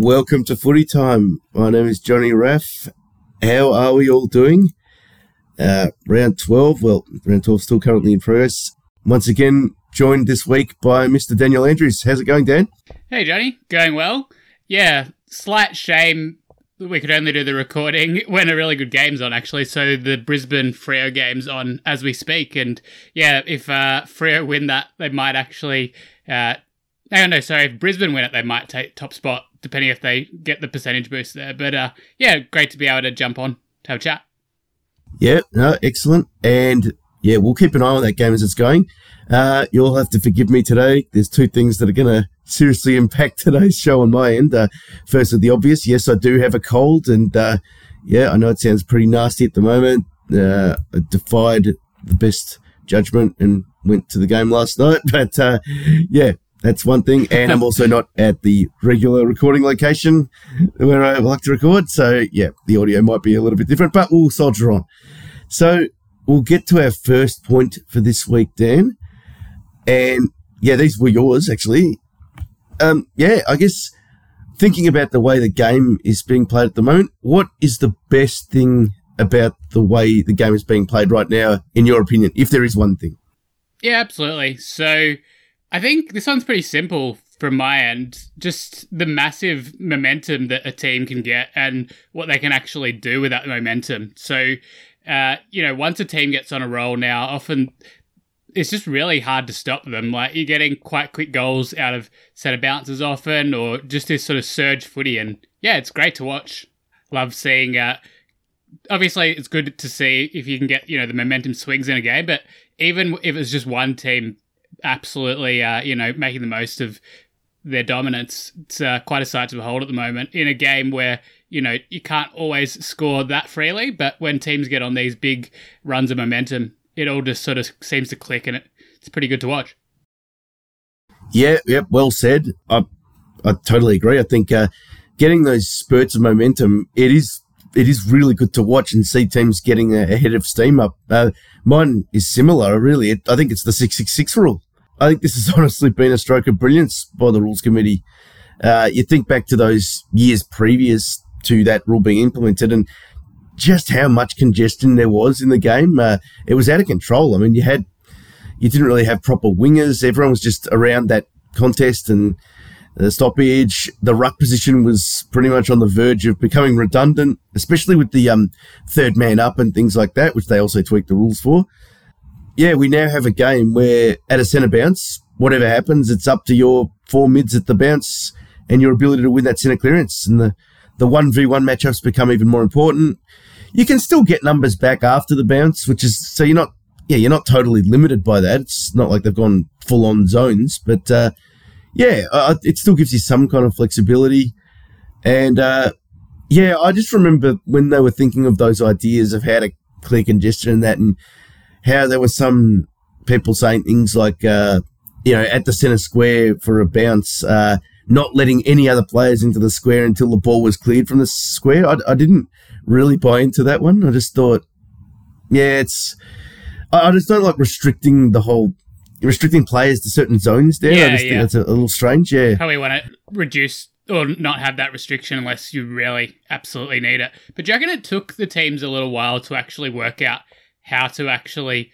Welcome to Footy Time. My name is Johnny Raff. How are we all doing? Uh, round 12, well, round 12 still currently in progress. Once again, joined this week by Mr. Daniel Andrews. How's it going, Dan? Hey, Johnny. Going well? Yeah, slight shame we could only do the recording when a really good game's on, actually. So the Brisbane Freo game's on as we speak. And yeah, if uh, Freo win that, they might actually. Uh, no, no, sorry. If Brisbane win it, they might take top spot, depending if they get the percentage boost there. But uh, yeah, great to be able to jump on to have a chat. Yeah, no, excellent. And yeah, we'll keep an eye on that game as it's going. Uh, you'll have to forgive me today. There's two things that are going to seriously impact today's show on my end. Uh, firstly, the obvious. Yes, I do have a cold, and uh, yeah, I know it sounds pretty nasty at the moment. Uh, I defied the best judgment and went to the game last night, but uh, yeah, that's one thing. And I'm also not at the regular recording location where I like to record. So, yeah, the audio might be a little bit different, but we'll soldier on. So, we'll get to our first point for this week, Dan. And yeah, these were yours, actually. Um, yeah, I guess thinking about the way the game is being played at the moment, what is the best thing about the way the game is being played right now, in your opinion, if there is one thing? Yeah, absolutely. So, I think this one's pretty simple from my end. Just the massive momentum that a team can get and what they can actually do with that momentum. So, uh, you know, once a team gets on a roll now, often it's just really hard to stop them. Like you're getting quite quick goals out of set of bounces often, or just this sort of surge footy. And yeah, it's great to watch. Love seeing. Uh, obviously, it's good to see if you can get you know the momentum swings in a game. But even if it's just one team absolutely, uh, you know, making the most of their dominance. It's uh, quite a sight to behold at the moment in a game where you know you can't always score that freely, but when teams get on these big runs of momentum, it all just sort of seems to click, and it, it's pretty good to watch. Yeah, yeah, well said. I I totally agree. I think uh, getting those spurts of momentum, it is it is really good to watch and see teams getting ahead of steam up. Uh, mine is similar, really. I think it's the six six six rule. I think this has honestly been a stroke of brilliance by the Rules Committee. Uh, you think back to those years previous to that rule being implemented and just how much congestion there was in the game. Uh, it was out of control. I mean, you had, you didn't really have proper wingers. Everyone was just around that contest and the stoppage. The ruck position was pretty much on the verge of becoming redundant, especially with the um, third man up and things like that, which they also tweaked the rules for yeah, we now have a game where at a centre bounce, whatever happens, it's up to your four mids at the bounce and your ability to win that centre clearance. And the, the 1v1 matchups become even more important. You can still get numbers back after the bounce, which is so you're not, yeah, you're not totally limited by that. It's not like they've gone full on zones, but uh, yeah, uh, it still gives you some kind of flexibility. And uh, yeah, I just remember when they were thinking of those ideas of how to clear congestion and that, and how there were some people saying things like, uh, you know, at the centre square for a bounce, uh, not letting any other players into the square until the ball was cleared from the square. I, I didn't really buy into that one. I just thought, yeah, it's. I, I just don't like restricting the whole restricting players to certain zones there. Yeah, I just yeah. think that's a, a little strange. Yeah. Probably want to reduce or not have that restriction unless you really absolutely need it. But do you reckon it took the teams a little while to actually work out how to actually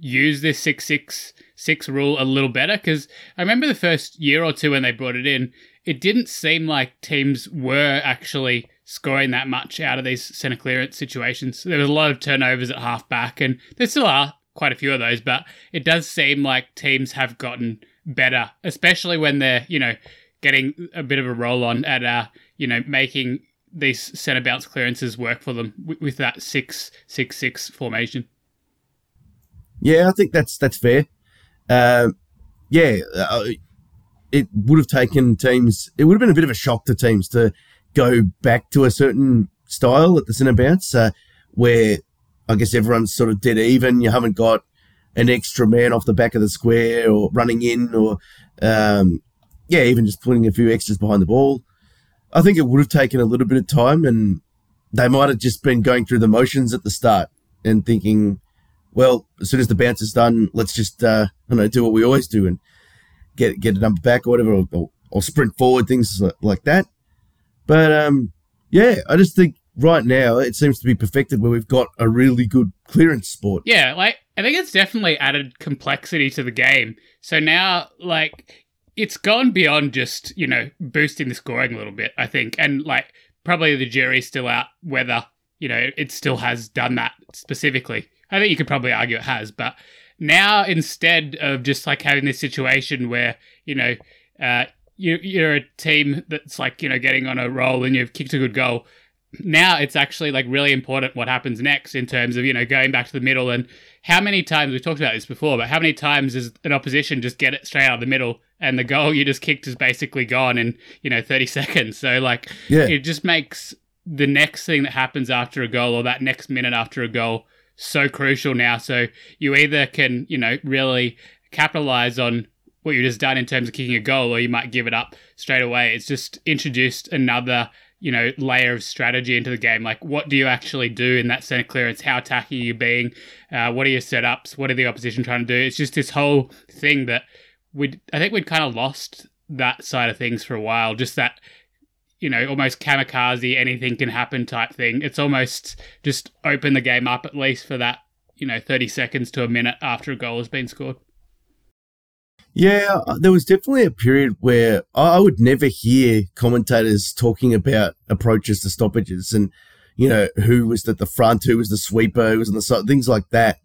use this 666 rule a little better because I remember the first year or two when they brought it in, it didn't seem like teams were actually scoring that much out of these centre clearance situations. There was a lot of turnovers at half back, and there still are quite a few of those, but it does seem like teams have gotten better, especially when they're, you know, getting a bit of a roll on at, uh, you know, making these centre bounce clearances work for them with, with that six six six formation. Yeah, I think that's that's fair. Um, yeah, uh, it would have taken teams. It would have been a bit of a shock to teams to go back to a certain style at the centre bounce, uh, where I guess everyone's sort of dead even. You haven't got an extra man off the back of the square or running in, or um, yeah, even just putting a few extras behind the ball. I think it would have taken a little bit of time, and they might have just been going through the motions at the start and thinking, well, as soon as the bounce is done, let's just uh, I don't know do what we always do and get get a number back or whatever, or, or, or sprint forward, things like that. But um, yeah, I just think right now it seems to be perfected where we've got a really good clearance sport. Yeah, like I think it's definitely added complexity to the game. So now, like, it's gone beyond just you know boosting the scoring a little bit. I think, and like probably the jury's still out whether you know it still has done that specifically. I think you could probably argue it has, but now instead of just like having this situation where you know uh, you, you're a team that's like you know getting on a roll and you've kicked a good goal now it's actually like really important what happens next in terms of you know going back to the middle and how many times we've talked about this before but how many times does an opposition just get it straight out of the middle and the goal you just kicked is basically gone in you know 30 seconds? So like Yeah. it just makes the next thing that happens after a goal or that next minute after a goal so crucial now. So you either can you know really capitalize on what you've just done in terms of kicking a goal or you might give it up straight away. It's just introduced another you know layer of strategy into the game. Like what do you actually do in that center clearance? How tacky are you being? Uh, what are your setups? What are the opposition trying to do? It's just this whole thing that we i think we'd kind of lost that side of things for a while. Just that you know almost kamikaze anything can happen type thing. It's almost just open the game up at least for that you know 30 seconds to a minute after a goal has been scored Yeah, uh, there was definitely a period where I would never hear commentators talking about approaches to stoppages and, you know, who was at the front, who was the sweeper, who was on the side, things like that.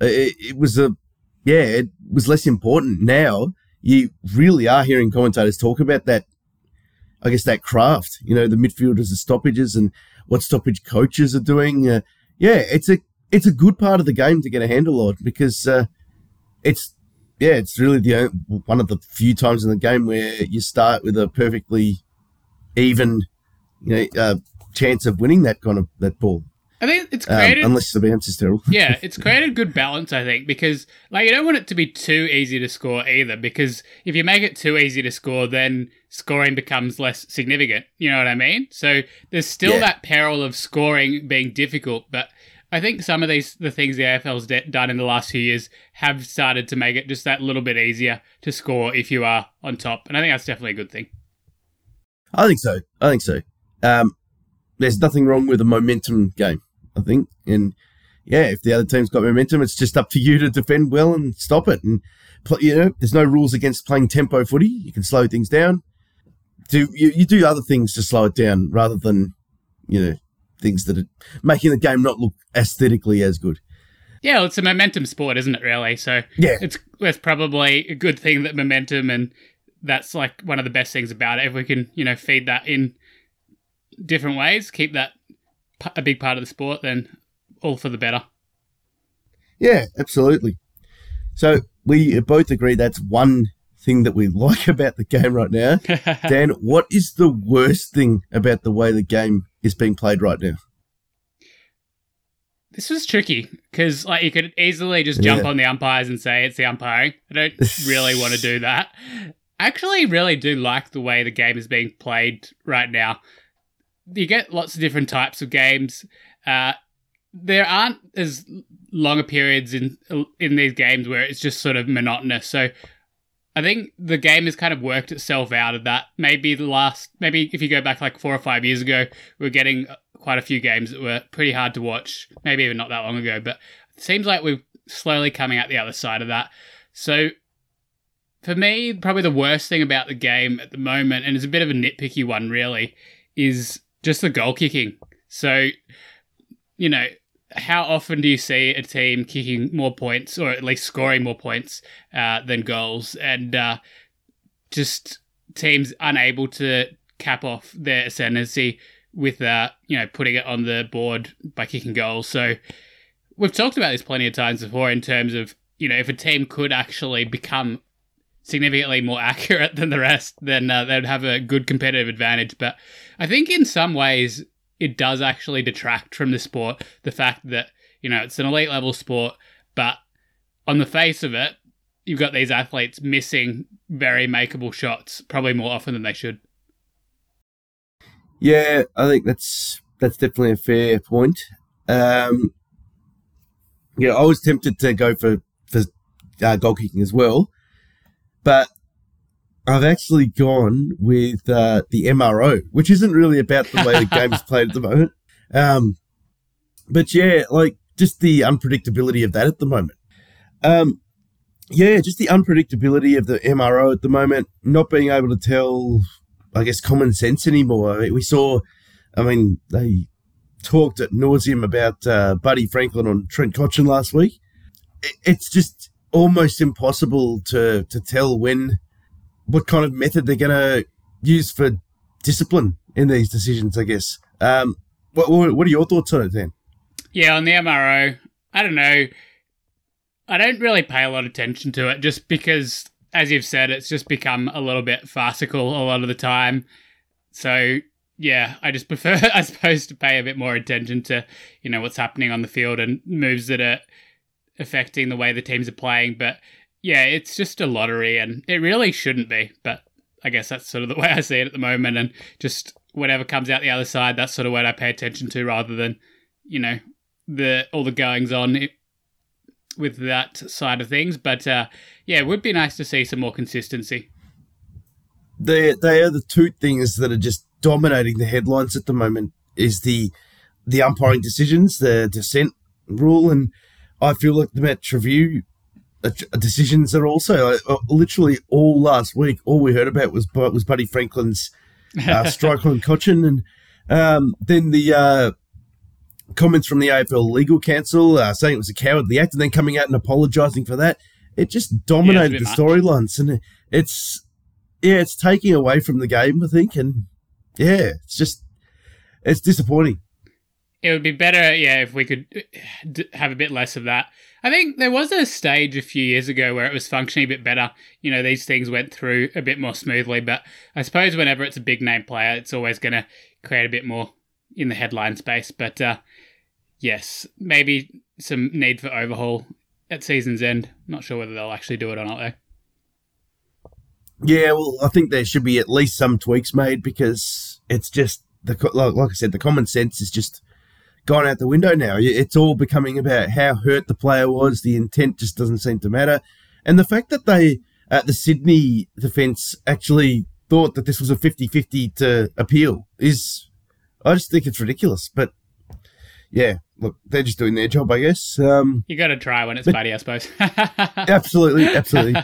Uh, It, it was a, yeah, it was less important. Now you really are hearing commentators talk about that, I guess, that craft, you know, the midfielders, the stoppages and what stoppage coaches are doing. Uh, yeah, it's a, it's a good part of the game to get a handle on because, uh, it's yeah, it's really the one of the few times in the game where you start with a perfectly even, you know, uh, chance of winning that kind of that ball, i think it's um, unless the bounce is terrible. yeah, it's created good balance, I think, because like you don't want it to be too easy to score either. Because if you make it too easy to score, then scoring becomes less significant. You know what I mean? So there's still Yeah. that peril of scoring being difficult, but I think some of these the things the AFL's de- done in the last few years have started to make it just that little bit easier to score if you are on top, and I think that's definitely a good thing. I think so. I think so. Um, there's nothing wrong with a momentum game. I think, and yeah, if the other team's got momentum, it's just up to you to defend well and stop it. And you know, there's no rules against playing tempo footy. You can slow things down. Do you, you do other things to slow it down rather than you know things that are making the game not look aesthetically as good. Yeah, well, it's a momentum sport, isn't it? Really, so Yeah, it's it's probably a good thing that momentum and that's like one of the best things about it if we can you know feed that in different ways keep that p- a big part of the sport then all for the better yeah, absolutely. So we both agree that's one thing that we like about the game right now. Dan, what is the worst thing about the way the game is being played right now? this was tricky because like you could easily just jump Yeah. on the umpires and say it's the umpiring. I don't really want to do that. I actually really do like the way the game is being played right now. You get lots of different types of games. Uh, there aren't as longer periods in in these games where it's just sort of monotonous. So I think the game has kind of worked itself out of that. Maybe the last, maybe if you go back like four or five years ago, we are getting quite a few games that were pretty hard to watch. Maybe even not that long ago, but it seems like we're slowly coming out the other side of that. So for me, probably the worst thing about the game at the moment, and it's a bit of a nitpicky one really, is just the goal kicking. So, you know, how often do you see a team kicking more points or at least scoring more points uh, than goals? And uh, just teams unable to cap off their ascendancy with uh, you know putting it on the board by kicking goals. So we've talked about this plenty of times before in terms of you know if a team could actually become significantly more accurate than the rest then uh, they'd have a good competitive advantage. But i think in some ways it does actually detract from the sport. The fact that, you know, it's an elite level sport, but on the face of it, you've got these athletes missing very makeable shots, probably more often than they should. Yeah, I think that's that's definitely a fair point. Um, yeah, I was tempted to go for for uh, goal kicking as well, but I've actually gone with uh, the MRO, which isn't really about the way the game is played at the moment. Um, but yeah, like just the unpredictability of that at the moment. Um, yeah, just the unpredictability of the MRO at the moment, not being able to tell, I guess, common sense anymore. I mean, we saw, I mean, they talked at nauseum about uh, Buddy Franklin on Trent Cotchin last week. It's just almost impossible to to tell when what kind of method they're going to use for discipline in these decisions. I guess. Um, what, what are your thoughts on it, then? Yeah, on the MRO, I don't know. I don't really pay a lot of attention to it just because, as you've said, it's just become a little bit farcical a lot of the time. So, yeah, I just prefer, I suppose, to pay a bit more attention to, you know, what's happening on the field and moves that are affecting the way the teams are playing. But yeah, it's just a lottery and it really shouldn't be. But I guess that's sort of the way I see it at the moment. And just whatever comes out the other side, that's sort of what I pay attention to rather than, you know, the all the goings on with that side of things. But uh, yeah, it would be nice to see some more consistency. They they are the two things that are just dominating the headlines at the moment. Is the the umpiring decisions, the dissent rule, and I feel like the match review decisions are also uh, literally all last week. All we heard about was was Buddy Franklin's uh, strike on Cotchin, and um, then the uh, comments from the AFL Legal Counsel uh, saying it was a cowardly act and then coming out and apologising for that. It just dominated yeah, the storylines, and it's yeah, it's taking away from the game, I think, and yeah, it's just it's disappointing. It would be better, yeah, if we could uh, have a bit less of that. I think there was a stage a few years ago where it was functioning a bit better. You know, these things went through a bit more smoothly, but I suppose whenever it's a big name player, it's always going to create a bit more in the headline space. But uh, yes, maybe some need for overhaul at season's end. Not sure whether they'll actually do it or not, though. Yeah, well, I think there should be at least some tweaks made because it's just the like, like I said, the common sense is just gone out the window now. It's all becoming about how hurt the player was. The intent just doesn't seem to matter, and the fact that they at the Sydney defence actually thought that this was a 50-50 to appeal is, I just think it's ridiculous. But yeah, look, they're just doing their job, I guess. Um, you got to try when it's buddy, I suppose. absolutely, absolutely.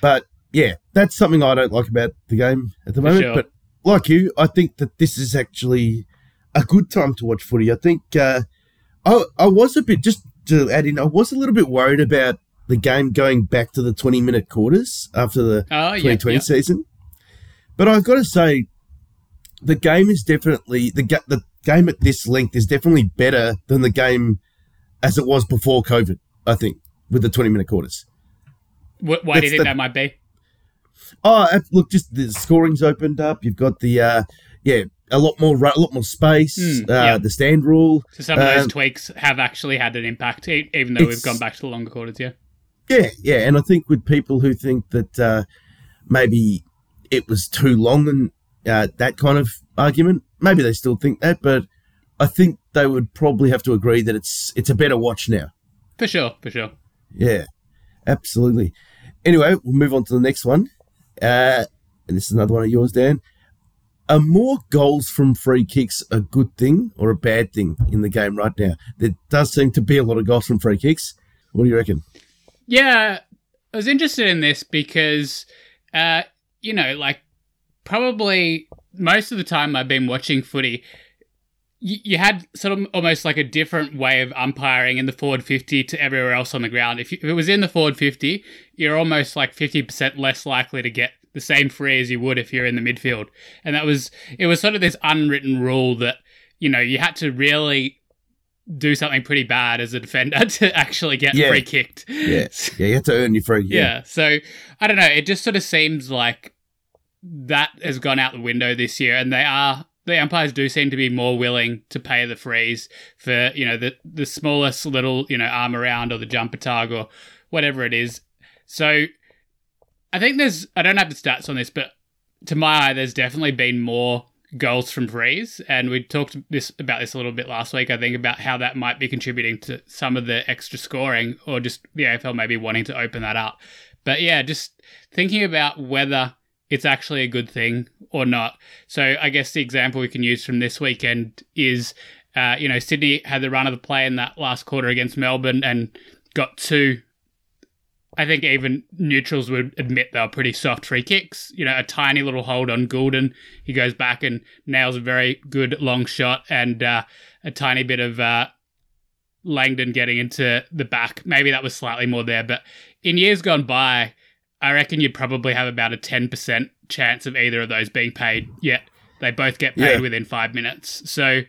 But yeah, that's something I don't like about the game at the moment. Sure. But like you, I think that this is actually a good time to watch footy. I think uh, I, I was a bit, just to add in, I was a little bit worried about the game going back to the 20 minute quarters after the oh, 2020 yeah, yeah. season. But I've got to say, the game is definitely the the game at this length is definitely better than the game as it was before COVID. I think with the twenty minute quarters. why That's do you think the, that might be? Oh, look, just the scoring's opened up. You've got the uh, yeah, a lot more a lot more space. Mm, uh, yeah. The stand rule. So some of those um, tweaks have actually had an impact, even though we've gone back to the longer quarters. Yeah. Yeah, yeah, and I think with people who think that uh, maybe it was too long and uh, that kind of argument. Maybe they still think that, but I think they would probably have to agree that it's it's a better watch now. For sure, for sure. Yeah, absolutely. Anyway, we'll move on to the next one. Uh, and this is another one of yours, Dan. Are more goals from free kicks a good thing or a bad thing in the game right now? There does seem to be a lot of goals from free kicks. What do you reckon? Yeah, I was interested in this because, uh, you know, like probably most of the time I've been watching footy, you, you had sort of almost like a different way of umpiring in the forward 50 to everywhere else on the ground. If, you, if it was in the forward 50, you're almost like 50% less likely to get the same free as you would if you're in the midfield. And that was, it was sort of this unwritten rule that, you know, you had to really do something pretty bad as a defender to actually get yeah. free kicked. Yeah. Yeah, you have to earn your free. Yeah. yeah. So I don't know. It just sort of seems like that has gone out the window this year, and they are the umpires do seem to be more willing to pay the freeze for you know the the smallest little you know arm around or the jumper tag or whatever it is. So I think there's I don't have the stats on this, but to my eye, there's definitely been more goals from freeze, and we talked this about this a little bit last week. I think about how that might be contributing to some of the extra scoring, or just the AFL maybe wanting to open that up. But yeah, just thinking about whether it's actually a good thing or not. So I guess the example we can use from this weekend is, uh, you know, Sydney had the run of the play in that last quarter against Melbourne and got two. I think even neutrals would admit they were pretty soft free kicks. You know, a tiny little hold on Gulden. He goes back and nails a very good long shot and uh, a tiny bit of uh, Langdon getting into the back. Maybe that was slightly more there, but in years gone by, I reckon you'd probably have about a 10% chance of either of those being paid, yet they both get paid yeah. within five minutes. So,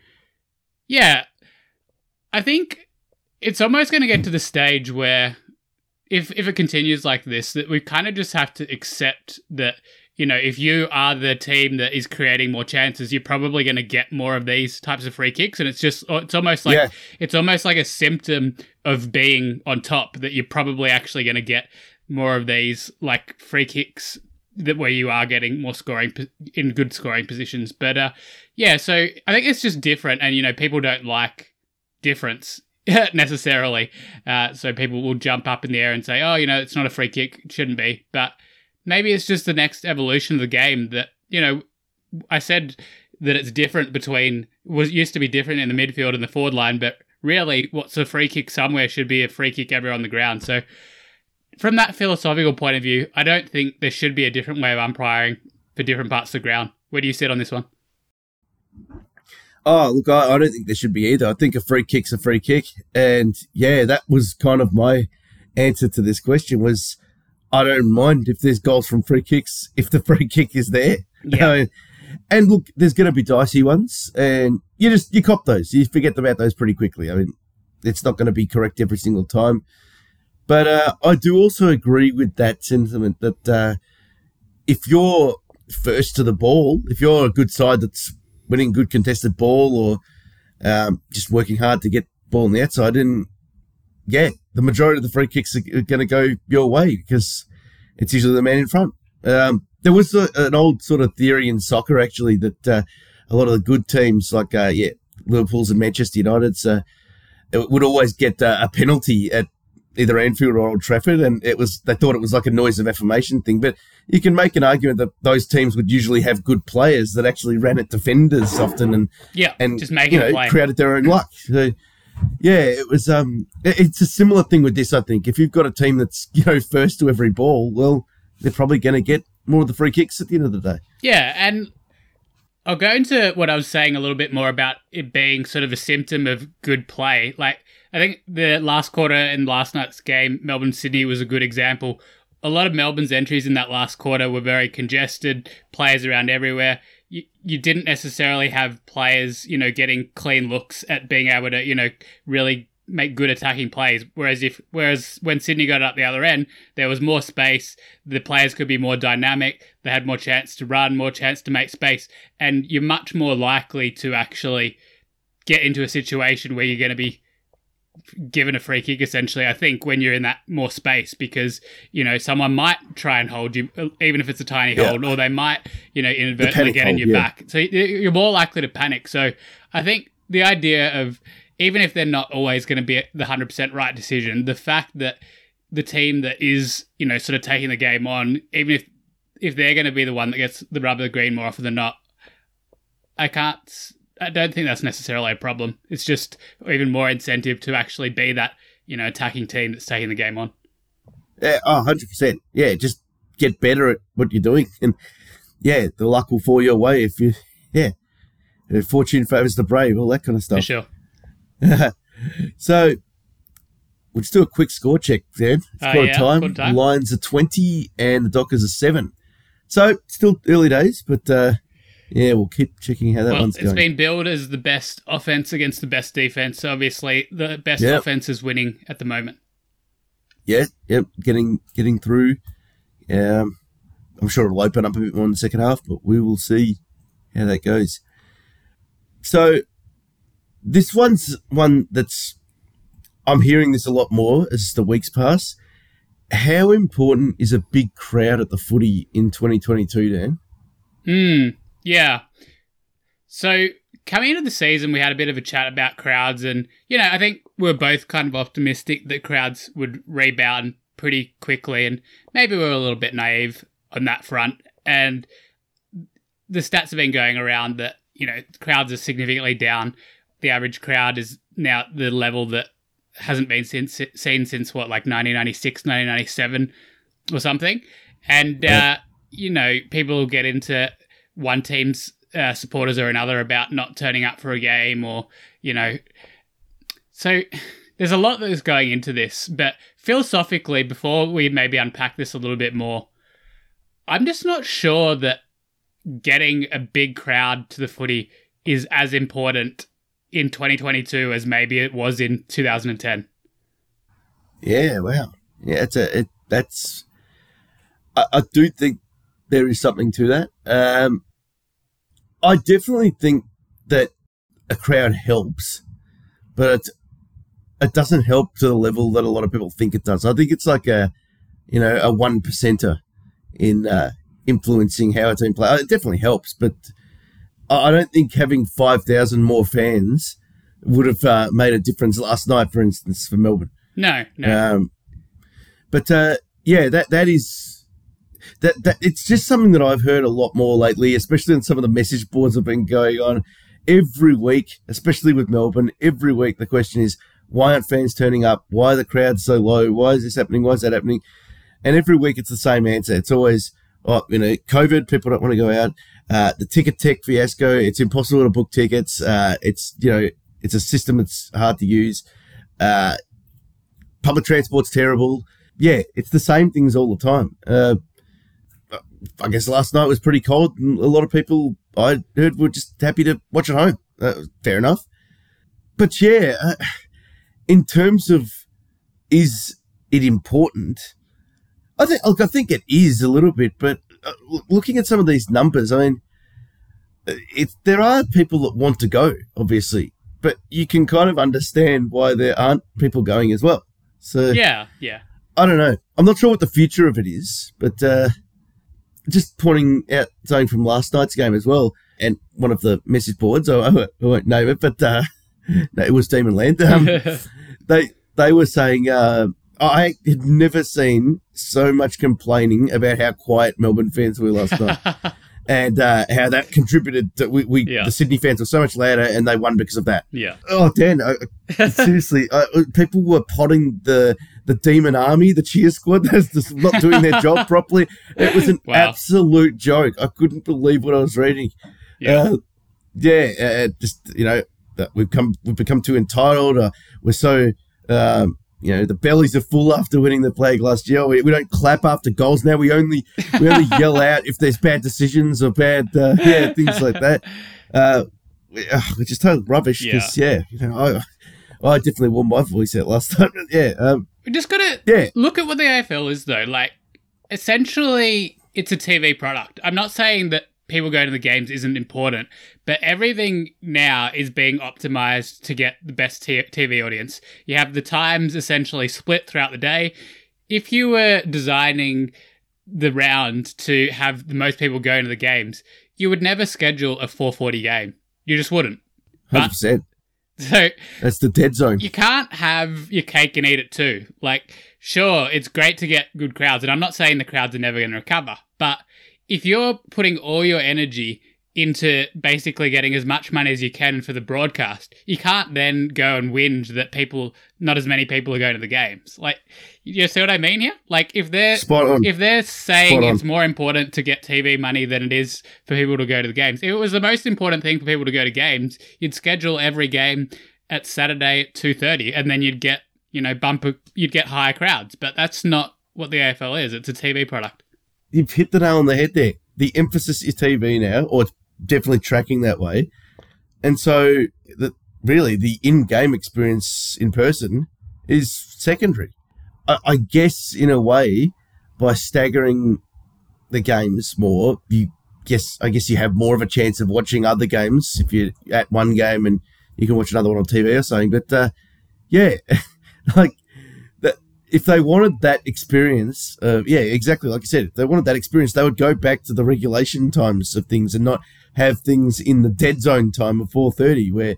yeah, I think it's almost going to get to the stage where if, if it continues like this, that we kind of just have to accept that you know, if you are the team that is creating more chances, you're probably going to get more of these types of free kicks, and it's just it's almost like yeah. it's almost like a symptom of being on top that you're probably actually going to get more of these like free kicks that where you are getting more scoring in good scoring positions. But uh, yeah, so I think it's just different, and you know, people don't like difference necessarily. Uh, so people will jump up in the air and say, "Oh, you know, it's not a free kick; it shouldn't be." But maybe it's just the next evolution of the game that you know I said that it's different between was used to be different in the midfield and the forward line, but really what's a free kick somewhere should be a free kick everywhere on the ground. So from that philosophical point of view, I don't think there should be a different way of umpiring for different parts of the ground. Where do you sit on this one? Oh, look, I, I don't think there should be either. I think a free kick's a free kick. And yeah, that was kind of my answer to this question was I don't mind if there's goals from free kicks if the free kick is there. Yeah. and look, there's going to be dicey ones, and you just you cop those. You forget about those pretty quickly. I mean, it's not going to be correct every single time. But uh, I do also agree with that sentiment that uh, if you're first to the ball, if you're a good side that's winning good contested ball or um, just working hard to get ball on the outside, and yeah, the majority of the free kicks are going to go your way because it's usually the man in front. Um, there was a, an old sort of theory in soccer actually that uh, a lot of the good teams like uh, yeah Liverpool's and Manchester United's uh, would always get uh, a penalty at either Anfield or Old Trafford, and it was they thought it was like a noise of affirmation thing. But you can make an argument that those teams would usually have good players that actually ran at defenders often and yeah, and just making you know, created their own luck. So yeah, it was. Um, it's a similar thing with this. I think if you've got a team that's you know first to every ball, well, they're probably going to get more of the free kicks at the end of the day. Yeah, and I'll go into what I was saying a little bit more about it being sort of a symptom of good play. Like I think the last quarter in last night's game, Melbourne Sydney was a good example. A lot of Melbourne's entries in that last quarter were very congested, players around everywhere you, you didn't necessarily have players, you know, getting clean looks at being able to, you know, really make good attacking plays. Whereas if whereas when Sydney got up the other end, there was more space. The players could be more dynamic. They had more chance to run, more chance to make space, and you're much more likely to actually get into a situation where you're going to be given a free kick essentially i think when you're in that more space because you know someone might try and hold you even if it's a tiny yeah. hold or they might you know inadvertently get in your yeah. back so you're more likely to panic so i think the idea of even if they're not always going to be the 100% right decision the fact that the team that is you know sort of taking the game on even if if they're going to be the one that gets the rubber the green more often than not i can't I don't think that's necessarily a problem. It's just even more incentive to actually be that, you know, attacking team that's taking the game on. Yeah, oh, 100%. Yeah, just get better at what you're doing. And yeah, the luck will fall your way if you, yeah, if fortune favors the brave, all that kind of stuff. For sure. so we'll just do a quick score check, Dan. It's uh, yeah, time. time. Lions are 20 and the Dockers are 7. So still early days, but uh, yeah, we'll keep checking how that well, one's going. It's been billed as the best offense against the best defense. Obviously, the best yep. offense is winning at the moment. Yeah, yep, getting getting through. Um, I'm sure it'll open up a bit more in the second half, but we will see how that goes. So, this one's one that's I'm hearing this a lot more as the weeks pass. How important is a big crowd at the footy in 2022, Dan? Hmm. Yeah. So coming into the season, we had a bit of a chat about crowds, and you know, I think we are both kind of optimistic that crowds would rebound pretty quickly, and maybe we are a little bit naive on that front. and the stats have been going around that you know crowds are significantly down. The average crowd is now the level that hasn't been since, seen since what like 1996, 1997 or something. And uh, you know, people get into one team's uh, supporters or another about not turning up for a game or you know. So there's a lot that is going into this, but philosophically, before we maybe unpack this a little bit more, I'm just not sure that getting a big crowd to the footy is as important in 2022 as maybe it was in 2010. Yeah, wow. Yeah, it's a it, that's. I, I do think there is something to that. Um, I definitely think that a crowd helps, but it, it doesn't help to the level that a lot of people think it does. I think it's like a, you know, a one percenter in uh, influencing how a team plays. It definitely helps, but I don't think having five thousand more fans would have uh, made a difference last night, for instance, for Melbourne. No, no. Um, but uh, yeah, that that is that that it's just something that I've heard a lot more lately, especially on some of the message boards have been going on every week, especially with Melbourne. Every week, the question is why aren't fans turning up? Why are the crowds so low? Why is this happening? Why is that happening? And every week, it's the same answer. It's always oh, you know, COVID, people don't want to go out. Uh, the tech fiasco, it's impossible to book tickets. Uh, it's, you know, it's a system that's hard to use. Uh, public transport's terrible. Yeah, it's the same things all the time. Uh, I guess last night was pretty cold, and a lot of people I heard were just happy to watch at home. Uh, fair enough. But yeah, uh, in terms of is it important? I think look, I think it is a little bit, but uh, looking at some of these numbers, I mean, it, there are people that want to go, obviously, but you can kind of understand why there aren't people going as well. So yeah, yeah. I don't know. I'm not sure what the future of it is, but uh, just pointing out something from last night's game as well, and one of the message boards. I, I won't name it, but uh, no, it was Demonland. Um, they they were saying uh, I had never seen so much complaining about how quiet Melbourne fans were last night. and uh, how that contributed to we, we yeah. the Sydney fans were so much louder and they won because of that. Yeah. Oh, Dan, I, seriously, I, people were potting the the Demon Army, the cheer squad, that's just not doing their job properly. It was an wow. absolute joke. I couldn't believe what I was reading. Yeah, uh, yeah, uh, just you know, we've come we've become too entitled. Uh, we're so um, you know the bellies are full after winning the plague last year. We, we don't clap after goals now. We only we only yell out if there's bad decisions or bad uh, yeah things like that. Uh, which is total rubbish yeah. yeah. you know I I definitely won my voice out last time. yeah, um, we just gotta yeah. look at what the AFL is though. Like essentially, it's a TV product. I'm not saying that people going to the games isn't important, but everything now is being optimized to get the best t- TV audience. You have the times essentially split throughout the day. If you were designing the round to have the most people going to the games, you would never schedule a 440 game. You just wouldn't. Hundred percent. So that's the dead zone. You can't have your cake and eat it too. Like, sure, it's great to get good crowds, and I'm not saying the crowds are never going to recover, but if you're putting all your energy into basically getting as much money as you can for the broadcast, you can't then go and whinge that people, not as many people are going to the games. Like, you see what I mean here? Like, if they're if they're saying it's more important to get TV money than it is for people to go to the games, if it was the most important thing for people to go to games, you'd schedule every game at Saturday at two thirty, and then you'd get you know bumper, you'd get higher crowds. But that's not what the AFL is. It's a TV product you've hit the nail on the head there. The emphasis is TV now, or it's definitely tracking that way. And so, the, really, the in-game experience in person is secondary. I, I guess, in a way, by staggering the games more, you guess I guess you have more of a chance of watching other games if you're at one game and you can watch another one on TV or something. But uh, yeah, like if they wanted that experience, uh, yeah, exactly like I said, if they wanted that experience, they would go back to the regulation times of things and not have things in the dead zone time of four thirty, where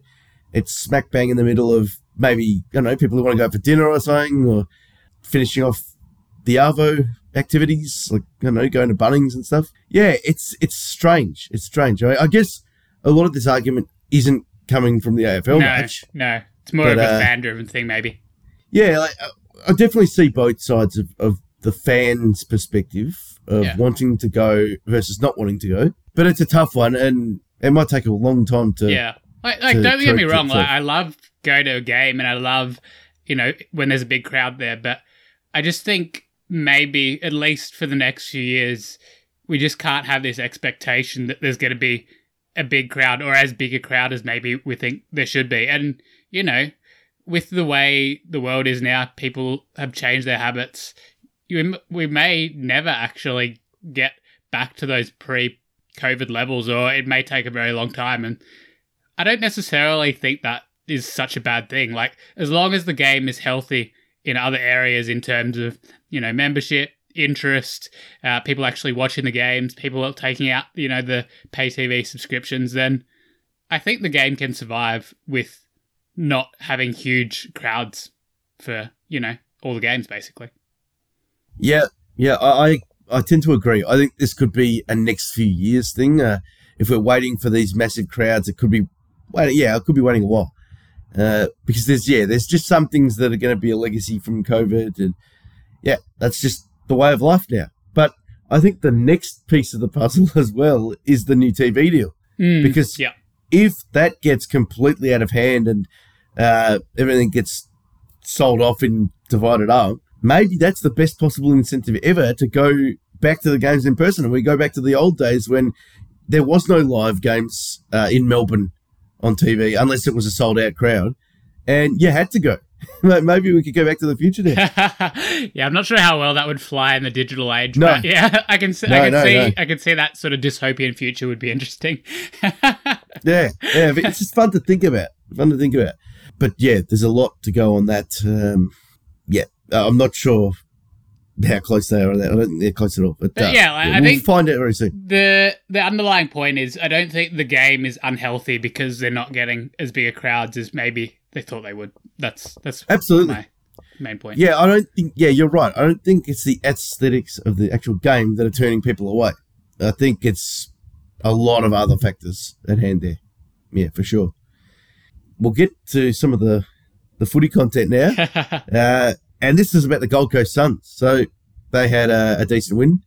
it's smack bang in the middle of maybe I don't know people who want to go for dinner or something, or finishing off the arvo activities, like I don't know, going to Bunnings and stuff. Yeah, it's it's strange. It's strange. I, I guess a lot of this argument isn't coming from the AFL no, match. no, it's more But, of a uh, fan-driven thing, maybe. Yeah, like, I- I definitely see both sides of, of the fans' perspective of Yeah. wanting to go versus not wanting to go. But it's a tough one, and it might take a long time to. Yeah, like, like to don't get me wrong. Like. I love going to a game, and I love you know when there's a big crowd there. But I just think maybe at least for the next few years, we just can't have this expectation that there's going to be a big crowd or as big a crowd as maybe we think there should be. And you know, with the way the world is now, people have changed their habits. You, we may never actually get back to those pre-COVID levels, or it may take a very long time. And I don't necessarily think that is such a bad thing. Like as long as the game is healthy in other areas in terms of you know membership, interest, uh, people actually watching the games, people taking out you know the pay TV subscriptions, then I think the game can survive with not having huge crowds for you know all the games basically. Yeah, yeah, I, I I tend to agree. I think this could be a next few years thing. Uh, if we're waiting for these massive crowds, it could be, well, yeah, it could be waiting a while. Uh, because there's yeah, there's just some things that are going to be a legacy from COVID, and yeah, that's just the way of life now. But I think the next piece of the puzzle as well is the new TV deal. Because yeah, if that gets completely out of hand and uh, everything gets sold off and divided up, maybe that's the best possible incentive ever to go back to the games in person. And we go back to the old days when there was no live games uh, in Melbourne on TV unless it was a sold out crowd, and you had to go. maybe we could go back to the future there. yeah, I'm not sure how well that would fly in the digital age. No. but yeah, I can see, No, I can no, see, no. I can see that sort of dystopian future would be interesting. Yeah, yeah, but it's just fun to think about. Fun to think about. But yeah, there's a lot to go on that. Um, yeah, uh, I'm not sure how close they are. I don't think they're close at all. But, But uh, yeah, like, I we'll think- find out very soon. the the underlying point is I don't think the game is unhealthy because they're not getting as big a crowds as maybe they thought they would. That's that's Absolutely. my main point. Yeah, I don't think. Yeah, you're right. I don't think it's the aesthetics of the actual game that are turning people away. I think it's a lot of other factors at hand there. Yeah, for sure. We'll get to some of the the footy content now. Uh, and this is about the Gold Coast Suns. So they had a, a decent win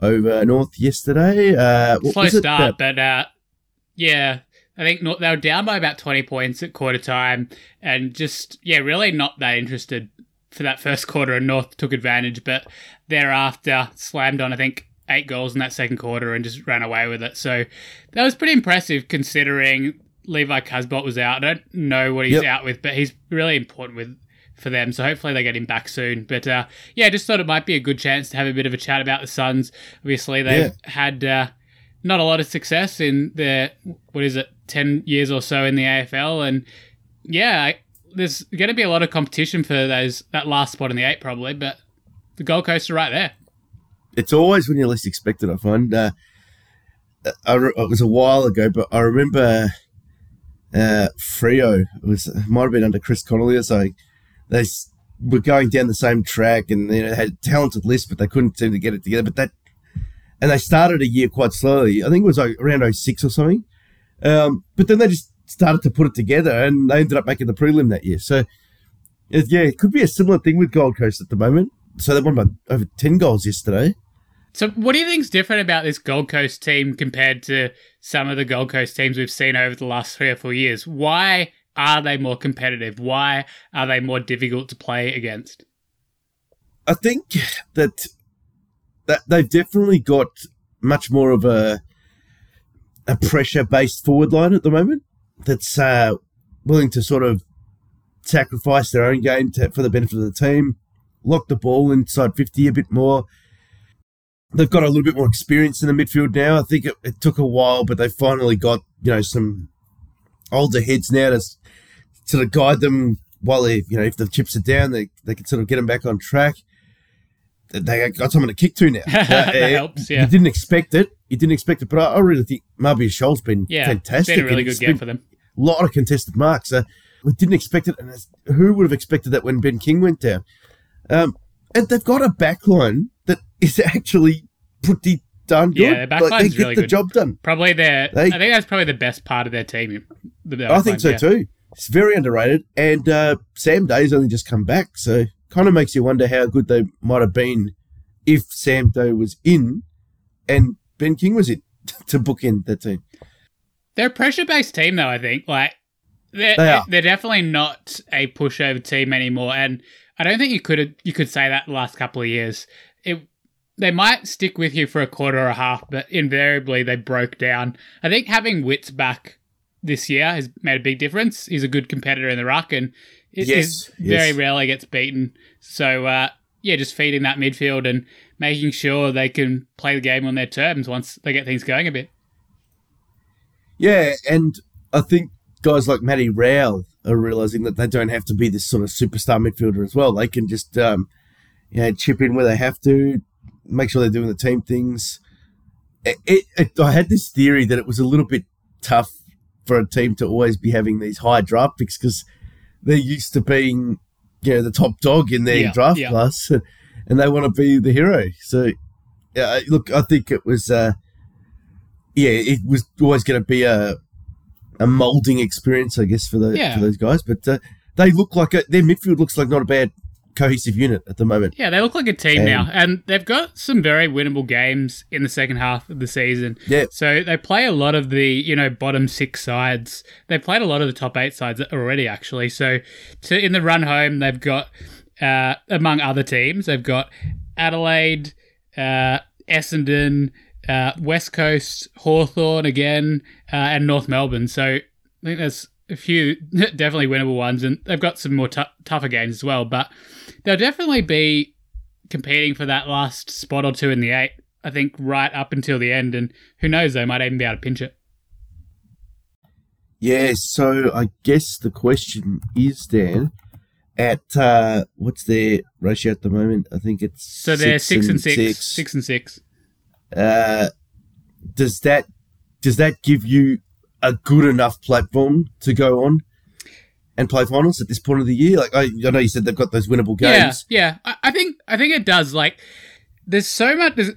over North yesterday. Uh, Slow start, but uh, yeah, I think not, they were down by about 20 points at quarter time and just, yeah, really not that interested for that first quarter. And North took advantage, but thereafter slammed on, I think, eight goals in that second quarter and just ran away with it. So that was pretty impressive considering Levi Casboult was out. I don't know what he's Yep. out with, but he's really important with for them. So hopefully they get him back soon. But uh, yeah, I just thought it might be a good chance to have a bit of a chat about the Suns. Obviously, they've had uh, not a lot of success in their what is it, ten years or so in the AFL, and yeah, I- there's going to be a lot of competition for those that last spot in the eight probably. But the Gold Coast are right there. it's always when you least expect it. I find. Uh, I it was a while ago, but I remember uh, Freo. It was it might have been under Chris Connolly or something. They were going down the same track and know, had a talented list, but they couldn't seem to get it together. But that, and they started a year quite slowly. I think it was like around 06 or something. Um, but then they just started to put it together, and they ended up making the prelim that year. So, it, yeah, it could be a similar thing with Gold Coast at the moment. So they won by over 10 goals yesterday. So, what do you think's different about this Gold Coast team compared to some of the Gold Coast teams we've seen over the last three or four years? Why are they more competitive? Why are they more difficult to play against? I think that that they've definitely got much more of a a pressure based forward line at the moment that's uh, willing to sort of sacrifice their own game to, for the benefit of the team, lock the ball inside 50 a bit more. They've got a little bit more experience in the midfield now. I think it, it took a while, but they finally got, you know, some older heads now to sort of guide them while they, you know, if the chips are down, they, they can sort of get them back on track. They got someone to kick to now. That Uh, helps, yeah. You didn't expect it. You didn't expect it, but I, I really think Mabior Chol's been Yeah, fantastic. Been a really good been for them. a lot of contested marks. Uh, we didn't expect it, and who would have expected that when Ben King went down? Um, and they've got a back line that is actually pretty darn good. Yeah, their like, they get really the good. job done. Probably their. They- I think that's probably the best part of their team. the I think so yeah. too. It's very underrated, and uh, Sam Day's only just come back, so kind of makes you wonder how good they might have been if Sam Day was in and Ben King was in to book in that team. They're a pressure based team, though. I think like they're They are. they're definitely not a pushover team anymore, and I don't think you could you could say that the last couple of years. It they might stick with you for a quarter or a half, but invariably they broke down. I think having Wits back this year has made a big difference. He's a good competitor in the ruck, and Yes, is yes. very rarely gets beaten. So uh, yeah, just feeding that midfield and making sure they can play the game on their terms once they get things going a bit. Yeah, and I think guys like Matty Rowell are realizing that they don't have to be this sort of superstar midfielder as well. They can just um, you know, chip in where they have to, make sure they're doing the team things. It, it, it, I had this theory that it was a little bit tough for a team to always be having these high draft picks because they're used to being, you know, the top dog in their Yeah, draft yeah. class, and they want to be the hero. So, yeah, look, I think it was, uh, yeah, it was always going to be a a molding experience, I guess, for the Yeah. for those guys. But uh, they look like a, their midfield looks like not a bad cohesive unit at the moment. Yeah, they look like a team And- now, and they've got some very winnable games in the second half of the season. Yeah. So they play a lot of the you know bottom six sides. They played a lot of the top eight sides already, actually. So to in the run home, they've got uh, among other teams, they've got Adelaide, uh, Essendon, uh, West Coast, Hawthorn again, uh, and North Melbourne. So I think there's a few definitely winnable ones, and they've got some more tou tougher games as well. But they'll definitely be competing for that last spot or two in the eight. I think right up until the end, and who knows, they might even be able to pinch it. Yeah, so I guess the question is then at uh, what's their ratio at the moment? I think it's So they're six, and six, six. six and six. Uh, does that does that give you a good enough platform to go on and play finals at this point of the year? Like I, I know you said they've got those winnable games. Yeah, yeah. I, I think I think it does. Like, there's so much. There's,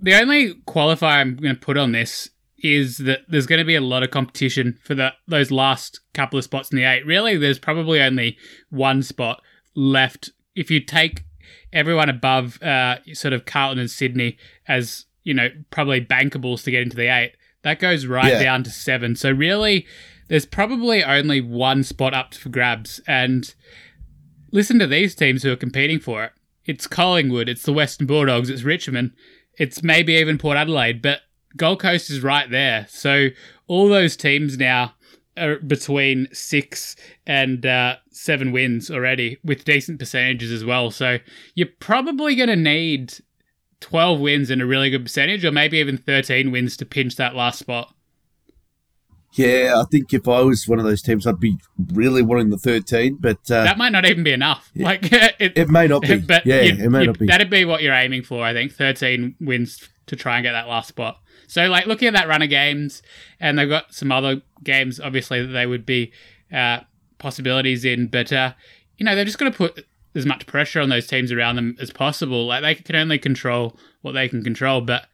the only qualifier I'm going to put on this is that there's going to be a lot of competition for the those last couple of spots in the eight. Really, there's probably only one spot left. If you take everyone above, uh, sort of Carlton and Sydney as you know, probably bankables to get into the eight, that goes right Yeah. down to seven. So really, there's probably only one spot up for grabs, and listen to these teams who are competing for it. It's Collingwood, it's the Western Bulldogs, it's Richmond, it's maybe even Port Adelaide, but Gold Coast is right there. So all those teams now are between six and uh, seven wins already with decent percentages as well. So you're probably going to need 12 wins and a really good percentage, or maybe even 13 wins to pinch that last spot. Yeah, I think if I was one of those teams, I'd be really wanting the 13, but uh, That might not even be enough. Like it, it may not be. but yeah, it may not be. That'd be what you're aiming for, I think. 13 wins to try and get that last spot. So, like, looking at that run of games, and they've got some other games, obviously, that they would be uh, possibilities in, but, uh, you know, they're just going to put as much pressure on those teams around them as possible. Like, they can only control what they can control. But,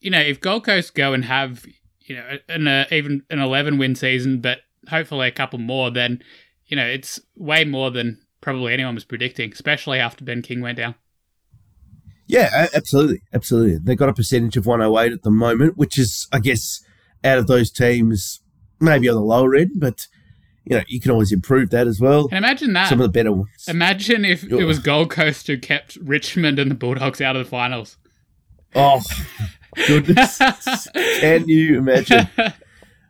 you know, if Gold Coast go and have, you know, an, uh, even an 11 win season, but hopefully a couple more, then, you know, it's way more than probably anyone was predicting, especially after Ben King went down. Yeah, absolutely, absolutely. They've got a percentage of 108 at the moment, which is, I guess, out of those teams, maybe on the lower end, but you know you can always improve that as well. And imagine that. Some of the better ones. Imagine if it was Gold Coast who kept Richmond and the Bulldogs out of the finals. Oh goodness, can you imagine?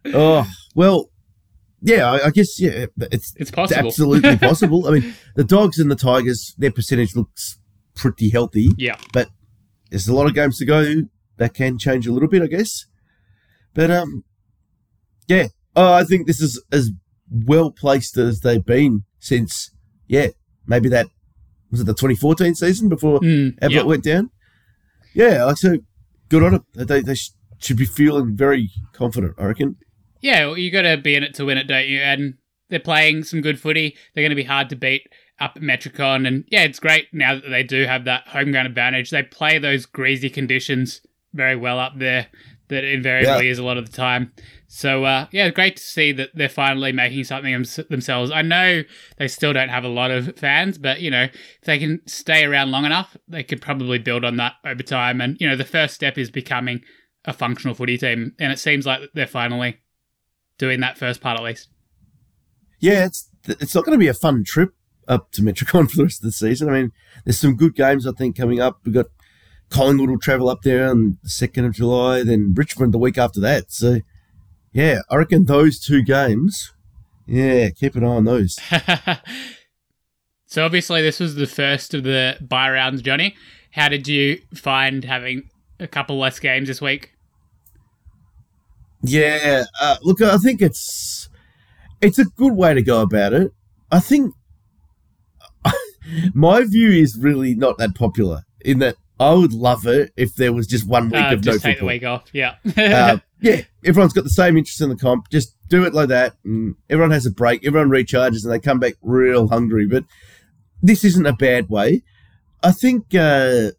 Oh well, yeah. I, I guess yeah, it's It's possible. absolutely possible. I mean, the Dogs and the Tigers, their percentage looks pretty healthy. Yeah. But there's a lot of games to go. That can change a little bit, I guess. But um, yeah, oh, I think this is as well placed as they've been since yeah, maybe that was it the 2014 season before Mm, yeah. went down. Yeah, like so, good on them. They they should be feeling very confident. I reckon. Yeah, well, you got to be in it to win it, don't you? And they're playing some good footy. They're going to be hard to beat up at Metricon. And yeah, it's great now that they do have that home ground advantage. They play those greasy conditions very well up there that invariably yeah. is a lot of the time. So uh, yeah, great to see that they're finally making something themselves. I know they still don't have a lot of fans, but you know if they can stay around long enough, they could probably build on that over time. And you know the first step is becoming a functional footy team, and it seems like they're finally doing that first part at least. Yeah, it's it's not going to be a fun trip up to Metricon for the rest of the season. I mean, there's some good games I think coming up. We've got Collingwood will travel up there on the 2nd of July, then Richmond the week after that. So, yeah, I reckon those two games, yeah, keep an eye on those. so, obviously, this was the first of the bye rounds, Johnny. How did you find having a couple less games this week? Yeah, uh, look, I think it's it's a good way to go about it. I think my view is really not that popular in that I would love it if there was just one week uh, of just no take football. the week off. Yeah, uh, yeah. Everyone's got the same interest in the comp. Just do it like that, and everyone has a break. Everyone recharges, and they come back real hungry. But this isn't a bad way. I think uh,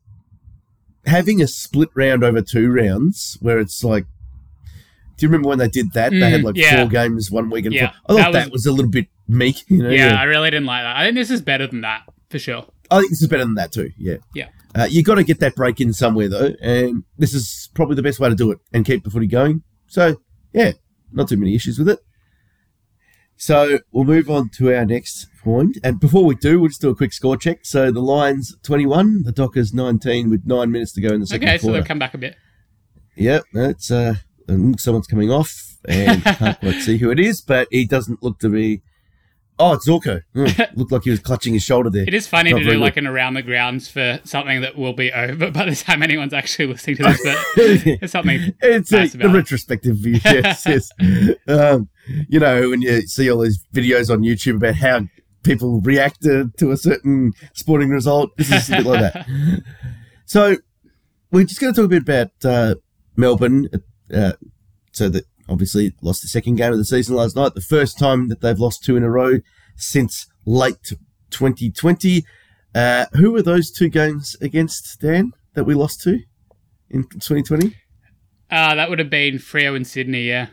having a split round over two rounds, where it's like, do you remember when they did that? Mm, they had mm, like yeah. four games one week, and yeah, four, I thought that was, that was, a little bit meek. You know? Yeah, yeah, I really didn't like that. I think this is better than that for sure. I think this is better than that too. Yeah. Yeah. Uh, you got to get that break in somewhere though, and this is probably the best way to do it and keep the footy going. So yeah, not too many issues with it. So we'll move on to our next point, and before we do, we'll just do a quick score check. So the Lions twenty-one, the Dockers nineteen, with nine minutes to go in the second okay, quarter. Okay, so they'll come back a bit. Yep, that's uh, someone's coming off, and can't quite see who it is, but he doesn't look to be Oh, it's Zorko. Mm, looked like he was clutching his shoulder there. It is funny Not to do like an around the grounds for something that will be over by the time anyone's actually listening to this. But it's something. It's nice a, the retrospective view. Yes, yes. Um, you know, when you see all these videos on YouTube about how people reacted to a certain sporting result, this is a bit like that. So we're just going to talk a bit about uh, Melbourne. Uh, so that obviously lost the second game of the season last night, the first time that they've lost two in a row since late 2020. Uh, who were those two games against, Dan, that we lost to in 2020? Uh, that would have been Freo and Sydney, yeah.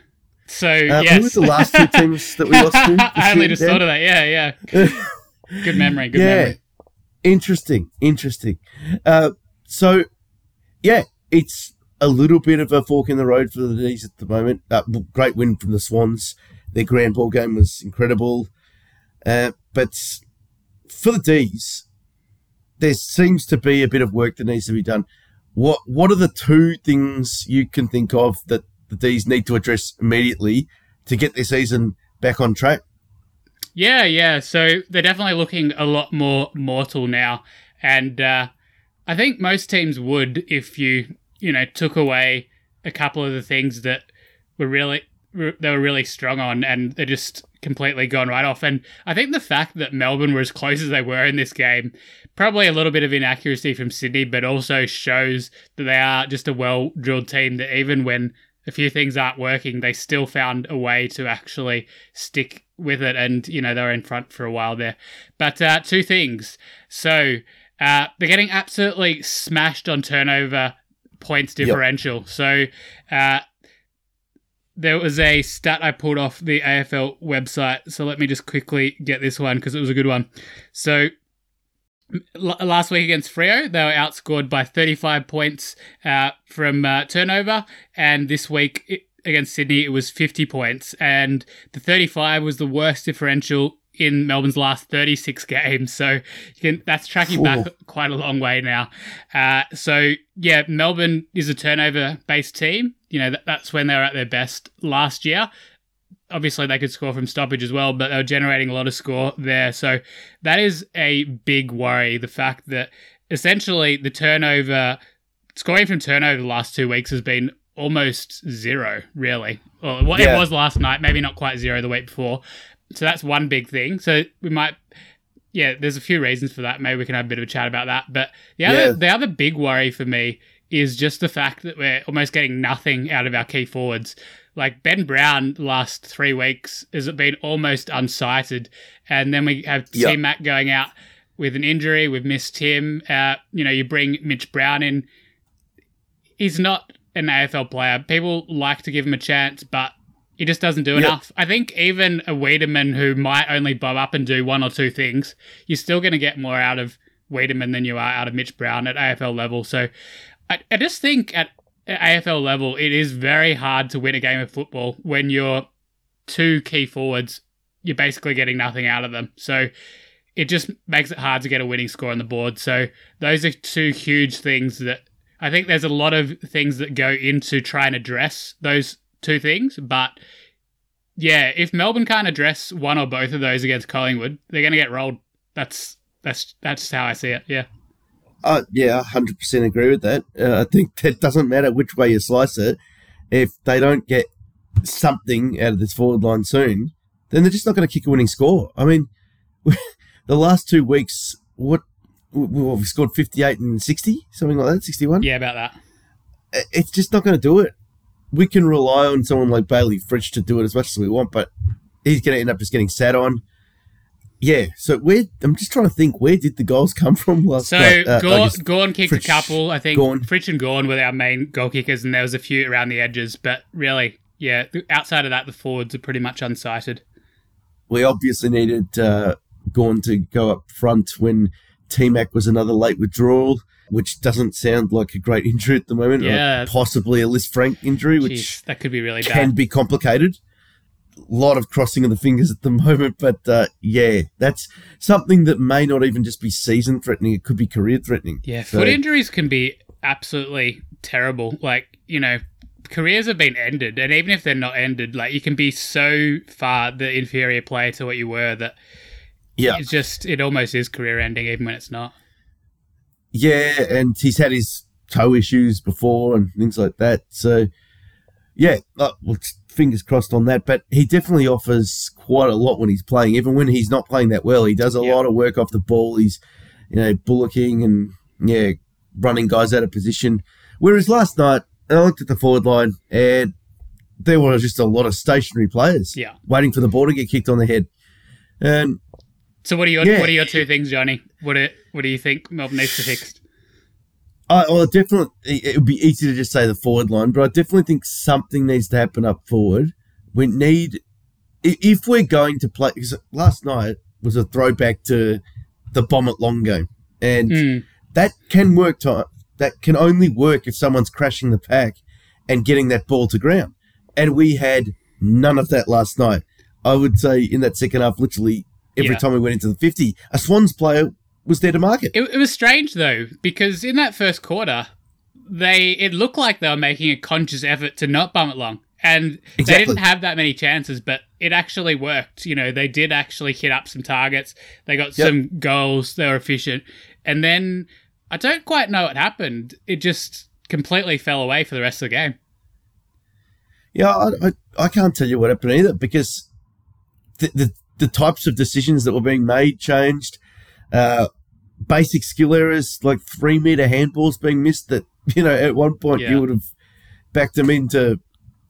So, uh, yes. Who were the last two teams that we lost to? I only just Dan? thought of that, yeah, yeah. good memory, good yeah. memory. Interesting, interesting. Uh, so, yeah, it's a little bit of a fork in the road for the D's at the moment. Uh, great win from the Swans. Their grand ball game was incredible. Uh, but for the D's, there seems to be a bit of work that needs to be done. What What are the two things you can think of that the D's need to address immediately to get their season back on track? Yeah, yeah. So they're definitely looking a lot more mortal now, and uh, I think most teams would if you you know, took away a couple of the things that were really they were really strong on, and they're just completely gone right off. And I think the fact that Melbourne were as close as they were in this game, probably a little bit of inaccuracy from Sydney, but also shows that they are just a well drilled team. That even when a few things aren't working, they still found a way to actually stick with it. And you know they were in front for a while there. But uh, two things. So. Uh, they're getting absolutely smashed on turnover points differential. Yep. So uh, there was a stat I pulled off the AFL website. So let me just quickly get this one because it was a good one. So l- last week against Freo, they were outscored by 35 points uh, from uh, turnover, and this week. It, against Sydney, it was 50 points, and the 35 was the worst differential in Melbourne's last 36 games. So can, that's tracking Ooh. back quite a long way now. Uh, so, yeah, Melbourne is a turnover based team. You know, that, that's when they were at their best last year. Obviously, they could score from stoppage as well, but they were generating a lot of score there. So that is a big worry. The fact that essentially the turnover, scoring from turnover the last two weeks has been almost zero, really. Well, yeah. it was last night, maybe not quite zero the week before, so that's one big thing. So we might, yeah, there's a few reasons for that. Maybe we can have a bit of a chat about that. But the other, yeah. the other big worry for me is just the fact that we're almost getting nothing out of our key forwards. Like Ben Brown, last three weeks has been almost unsighted, and then we have Yep. T Mac going out with an injury. We've missed him. Uh, you know, you bring Mitch Brown in. He's not an AFL player. People like to give him a chance, but he just doesn't do Yep. enough. I think even a Weideman who might only bob up and do one or two things, you're still going to get more out of Weideman than you are out of Mitch Brown at AFL level. So I, I just think at AFL level, it is very hard to win a game of football when you're two key forwards. You're basically getting nothing out of them. So it just makes it hard to get a winning score on the board. So those are two huge things that I think there's a lot of things that go into try and address those two things. But yeah, if Melbourne can't address one or both of those against Collingwood, they're going to get rolled. That's that's that's how I see it. Yeah. Uh, yeah, hundred percent agree with that. Uh, I think that doesn't matter which way you slice it. If they don't get something out of this forward line soon, then they're just not going to kick a winning score. I mean, the last two weeks, what we, we scored fifty-eight and sixty, something like that, sixty-one. Yeah, about that. It's just not going to do it. We can rely on someone like Bailey Fritsch to do it as much as we want, but he's going to end up just getting sat on. Yeah, so where I'm just trying to think where did the goals come from last So night? Uh, Gawn, Gawn kicked Fritsch- a couple. I think Gawn. Fritsch and Gawn were our main goal kickers, and there was a few around the edges. But really, yeah, outside of that, the forwards are pretty much unsighted. we obviously needed uh, Gawn to go up front when T Mac was another late withdrawal, which doesn't sound like a great injury at the moment. Yeah. possibly a Lisfranc injury, which that could be really can bad. be complicated. A lot of crossing of the fingers at the moment, but uh, yeah, that's something that may not even just be season threatening; it could be career threatening. Yeah, So- foot injuries can be absolutely terrible. Like, you know, careers have been ended, and even if they're not ended, like you can be so far the inferior player to what you were that Yeah, it's just it almost is career ending, even when it's not. Yeah, and he's had his toe issues before and things like that. So, yeah, uh, well, fingers crossed on that. But he definitely offers quite a lot when he's playing. Even when he's not playing that well, he does a Yeah. lot of work off the ball. He's, you know, bullocking and, yeah, running guys out of position. Whereas last night, I looked at the forward line and there were just a lot of stationary players Yeah. waiting for the ball to get kicked on the head. And So what are your Yeah. what are your two things, Johnny? What do, what do you think Melbourne needs to fix? I, well, definitely, it would be easy to just say the forward line, but I definitely think something needs to happen up forward. We need, if we're going to play, because last night was a throwback to the bomb at long game, and Mm, that can work. To, that can only work if someone's crashing the pack and getting that ball to ground. And we had none of that last night. I would say in that second half, literally every Yeah. time we went into the fifty, a Swans player was there to mark it. It, was strange though because in that first quarter, they it looked like they were making a conscious effort to not bum it long, and they didn't have that many chances, but it actually worked. You know, they did actually hit up some targets. They got Yep. some goals. They were efficient, and then I don't quite know what happened. It just completely fell away for the rest of the game. Yeah, I, I, I can't tell you what happened either because the, the, the types of decisions that were being made changed. Uh, basic skill errors like three meter handballs being missed that, you know, at one point Yeah. you would have backed them into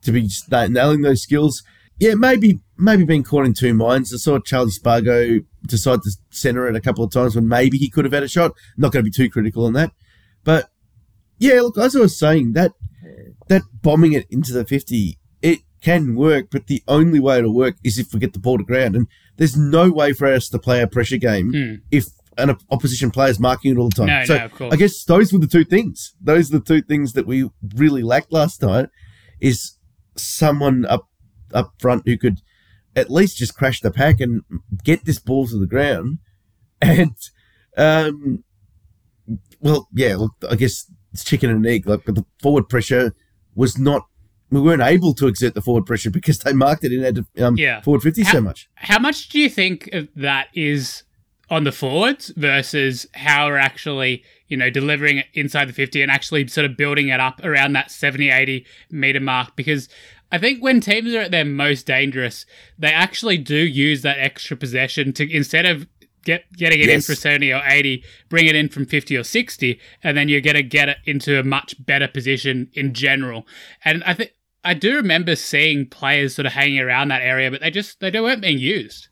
to be nailing those skills. Yeah, maybe maybe being caught in two minds. I saw Charlie Spargo decide to centre it a couple of times when maybe he could have had a shot. Not going to be too critical on that. But yeah, look, as I was saying, that that bombing it into the 50, it can work, but the only way it'll work is if we get the ball to ground. And there's no way for us to play a pressure game Hmm. if an opposition player is marking it all the time. No, so no. I guess those were the two things. Those are the two things that we really lacked last night is someone up up front who could at least just crash the pack and get this ball to the ground. And um well, yeah, look, I guess it's chicken and egg. Like the forward pressure was not we weren't able to exert the forward pressure because they marked it in our um, Yeah. forward 50 so much. How much do you think of that is on the forwards versus how we're actually, you know, delivering it inside the 50 and actually sort of building it up around that 70, 80 meter mark? Because I think when teams are at their most dangerous, they actually do use that extra possession to instead of get getting it in for 70 or 80, bring it in from 50 or 60, and then you're going to get it into a much better position in general. And I think I do remember seeing players sort of hanging around that area, but they just they weren't being used.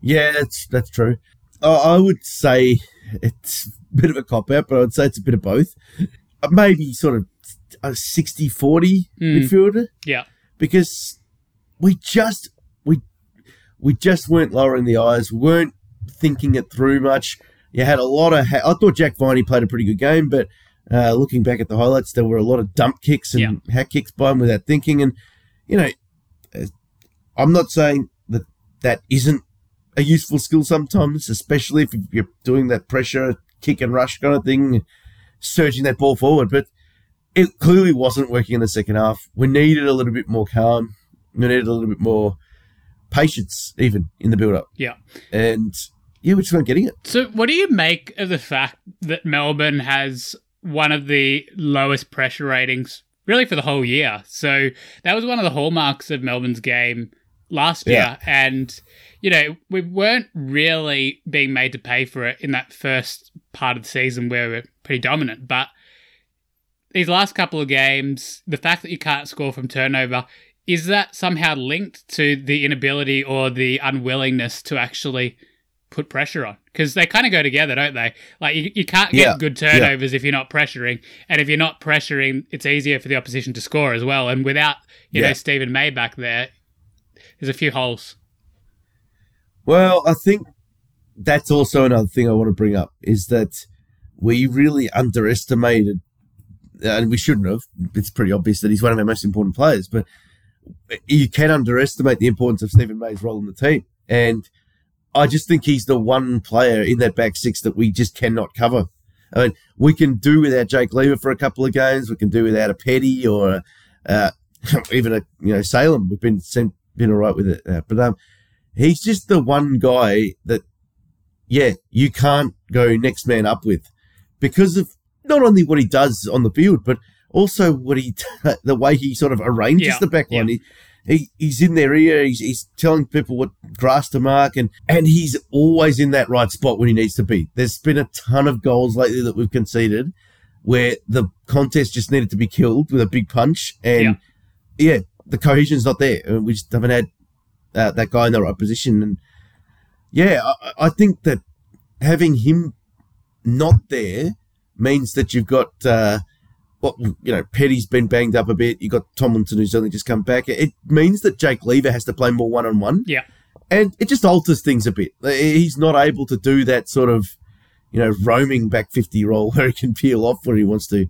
Yeah, that's that's true. I would say it's a bit of a cop out, but I would say it's a bit of both. Uh, maybe sort of a 60 40 mm. midfielder. Yeah. Because we just we we just weren't lowering the eyes, we weren't thinking it through much. You had a lot of. Ha- I thought Jack Viney played a pretty good game, but uh, looking back at the highlights, there were a lot of dump kicks and yeah. hack kicks by him without thinking. And you know, uh, I'm not saying that that isn't a useful skill sometimes, especially if you're doing that pressure kick and rush kind of thing, surging that ball forward. But it clearly wasn't working in the second half. We needed a little bit more calm. We needed a little bit more patience, even in the build up. Yeah. And yeah, we're just not getting it. So, what do you make of the fact that Melbourne has one of the lowest pressure ratings really for the whole year? So, that was one of the hallmarks of Melbourne's game last yeah. year. And, you know, we weren't really being made to pay for it in that first part of the season where we are pretty dominant. But these last couple of games, the fact that you can't score from turnover, is that somehow linked to the inability or the unwillingness to actually put pressure on? Because they kind of go together, don't they? Like you, you can't get yeah, good turnovers yeah. if you're not pressuring, and if you're not pressuring, it's easier for the opposition to score as well. And without you yeah. know Steven May back there, there's a few holes. Well, I think that's also another thing I want to bring up is that we really underestimated, and we shouldn't have. It's pretty obvious that he's one of our most important players, but you can underestimate the importance of Steven May's role in the team. And I just think he's the one player in that back six that we just cannot cover. I mean, we can do without Jake Lever for a couple of games. We can do without a Petty or uh, even a you know Salem. We've been sent, been all right with it, uh, but um, he's just the one guy that yeah you can't go next man up with because of not only what he does on the field, but also what he the way he sort of arranges yeah, the back line. Yeah. He, he, he's in their ear. He's, he's telling people what grass to mark, and and he's always in that right spot when he needs to be. There's been a ton of goals lately that we've conceded where the contest just needed to be killed with a big punch, and yeah, yeah the cohesion's not there. We just haven't had uh, that guy in the right position, and yeah, I, I think that having him not there means that you've got. Uh, well, you know, Petty's been banged up a bit. You got Tomlinson who's only just come back. It means that Jake Lever has to play more one on one. Yeah. And it just alters things a bit. He's not able to do that sort of, you know, roaming back 50 role where he can peel off where he wants to.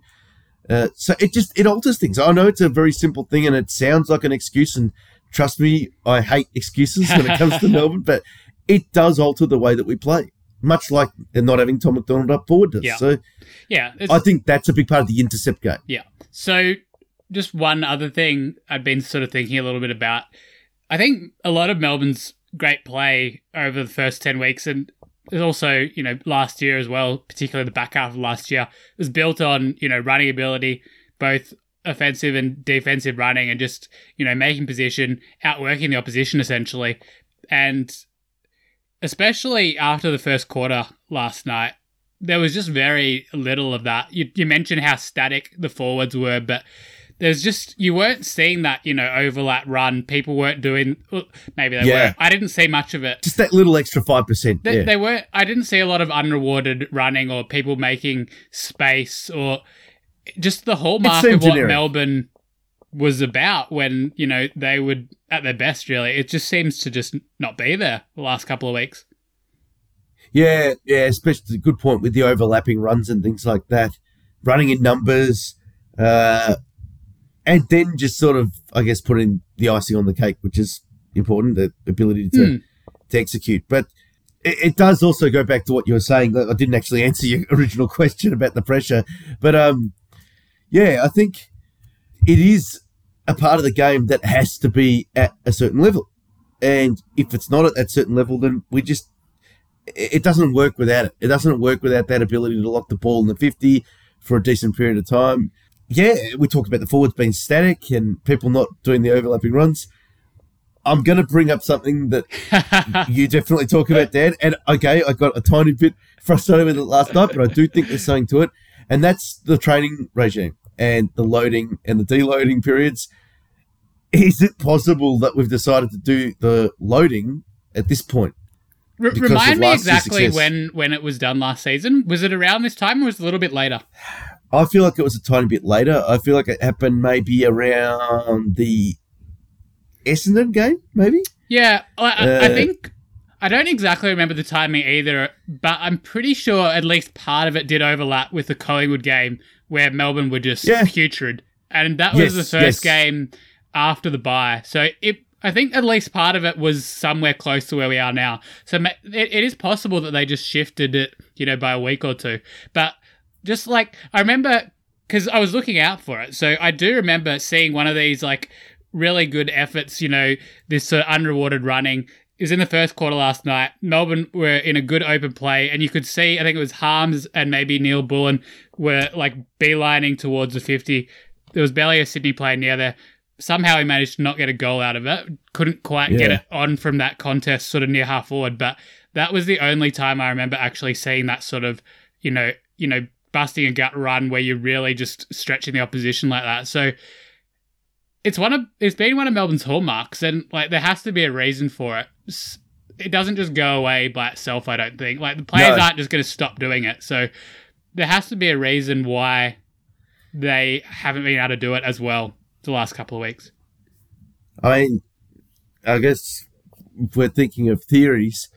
Uh, so it just, it alters things. I know it's a very simple thing and it sounds like an excuse. And trust me, I hate excuses when it comes to Melbourne, but it does alter the way that we play much like they're not having Tom McDonald up forward does. Yeah. So, yeah, I think that's a big part of the intercept game. Yeah. So, just one other thing I've been sort of thinking a little bit about. I think a lot of Melbourne's great play over the first 10 weeks and also, you know, last year as well, particularly the back half of last year, was built on, you know, running ability, both offensive and defensive running and just, you know, making position, outworking the opposition essentially. And especially after the first quarter last night, there was just very little of that. You, you mentioned how static the forwards were, but there's just you weren't seeing that you know overlap run. People weren't doing. Maybe they yeah. were. I didn't see much of it. Just that little extra five percent. They, yeah. they were. I didn't see a lot of unrewarded running or people making space or just the hallmark of what generic. Melbourne was about when you know they would at their best. Really, it just seems to just not be there the last couple of weeks. Yeah, yeah, especially a good point with the overlapping runs and things like that, running in numbers, uh, and then just sort of, I guess, putting the icing on the cake, which is important, the ability to mm. to execute. But it, it, does also go back to what you were saying. I didn't actually answer your original question about the pressure, but um, yeah, I think it is a part of the game that has to be at a certain level. And if it's not at that certain level, then we just it doesn't work without it. It doesn't work without that ability to lock the ball in the 50 for a decent period of time. Yeah, we talked about the forwards being static and people not doing the overlapping runs. I'm going to bring up something that you definitely talk about, Dan. And okay, I got a tiny bit frustrated with it last night, but I do think there's something to it. And that's the training regime and the loading and the deloading periods. is it possible that we've decided to do the loading at this point? R- remind me exactly when when it was done last season. Was it around this time or was it a little bit later? I feel like it was a tiny bit later. I feel like it happened maybe around the Essendon game, maybe. Yeah, I, I, I Uh, think I don't exactly remember the timing either, but I'm pretty sure at least part of it did overlap with the Collingwood game where Melbourne were just Yeah. putrid, and that was Yes, the first yes. game after the bye. So it, I think at least part of it was somewhere close to where we are now. So it, it is possible that they just shifted it, you know, by a week or two. But just like I remember, because I was looking out for it, so I do remember seeing one of these like really good efforts. You know, this sort of unrewarded running. It was in the first quarter last night. Melbourne were in a good open play, and you could see, I think it was Harmes and maybe Neal-Bullen were like beelining towards the 50. There was barely a Sydney player near there. Somehow he managed to not get a goal out of it. Couldn't quite get it on from that contest, sort of near half forward. But that was the only time I remember actually seeing that sort of, you know, you know, busting a gut run where you're really just stretching the opposition like that. So it's one of it's been one of Melbourne's hallmarks, and like there has to be a reason for it. It doesn't just go away by itself. I don't think like the players No. aren't just going to stop doing it. So there has to be a reason why they haven't been able to do it as well the last couple of weeks. I mean, I guess if we're thinking of theories,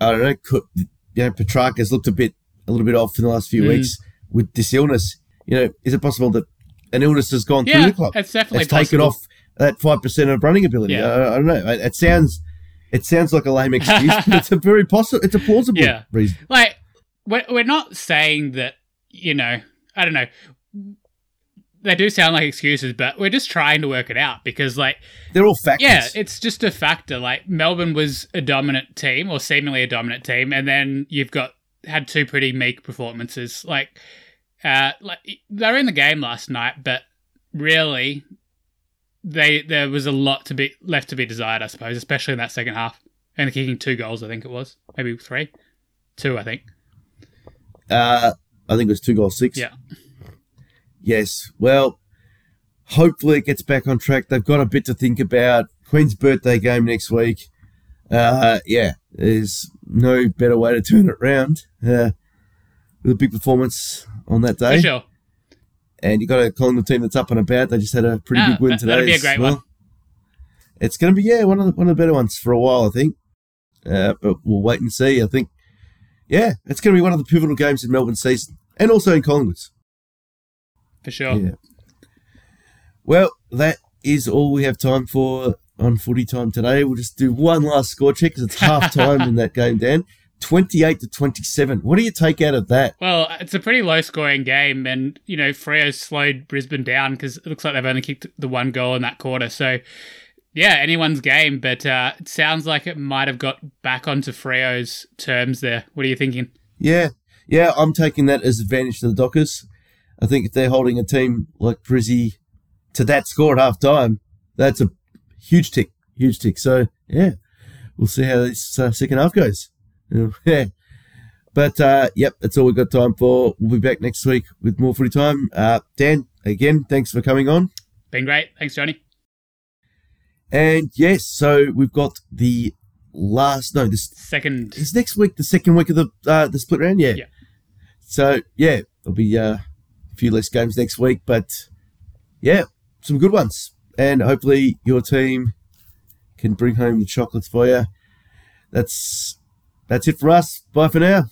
I don't know. Could, you know, Petracca's looked a bit, a little bit off in the last few Mm. weeks with this illness. You know, is it possible that an illness has gone Yeah, through the club? it's definitely It's taken off that five percent of running ability. Yeah. I, I don't know. It, it sounds, it sounds like a lame excuse, but it's a very possible. It's a plausible Yeah. reason. like we're, we're not saying that you know i don't know they do sound like excuses but we're just trying to work it out because like They're all factors. yeah it's just a factor like melbourne was a dominant team or seemingly a dominant team and then you've got had two pretty meek performances like uh like they were in the game last night but really they there was a lot to be left to be desired i suppose especially in that second half and kicking two goals i think it was maybe three two i think Uh, I think it was two goals six. Yeah. Yes. Well, hopefully it gets back on track. They've got a bit to think about. Queen's birthday game next week. Uh, yeah, there's no better way to turn it around. Uh, with a big performance on that day. For sure. And you got a Collingwood team that's up and about. They just had a pretty Ah, big win that- today. that'd be a great well. one. It's going to be yeah one of the, one of the better ones for a while, I think. Uh, but we'll wait and see. I think yeah, it's going to be one of the pivotal games in Melbourne season, and also in Collingwood's. For sure. Yeah. Well, that is all we have time for on footy time today. We'll just do one last score check because it's half time in that game, Dan. 28 to 27. What do you take out of that? Well, it's a pretty low scoring game, and, you know, Freo slowed Brisbane down because it looks like they've only kicked the one goal in that quarter. So, yeah, anyone's game, but uh, it sounds like it might have got back onto Freo's terms there. What are you thinking? Yeah, yeah, I'm taking that as advantage to the Dockers. I think if they're holding a team like Brizzy to that score at half time, that's a huge tick, huge tick. So, yeah, we'll see how this uh, second half goes. Yeah. But, uh, yep, that's all we've got time for. We'll be back next week with more footy time. Uh, Dan, again, thanks for coming on. Been great. Thanks, Johnny. And yes, so we've got the last, no, this Second. is next week the second week of the uh, the split round. Yeah. Yeah. So yeah, there'll be uh, a few less games next week, but yeah, some good ones, and hopefully your team can bring home the chocolates for you. That's that's it for us. Bye for now.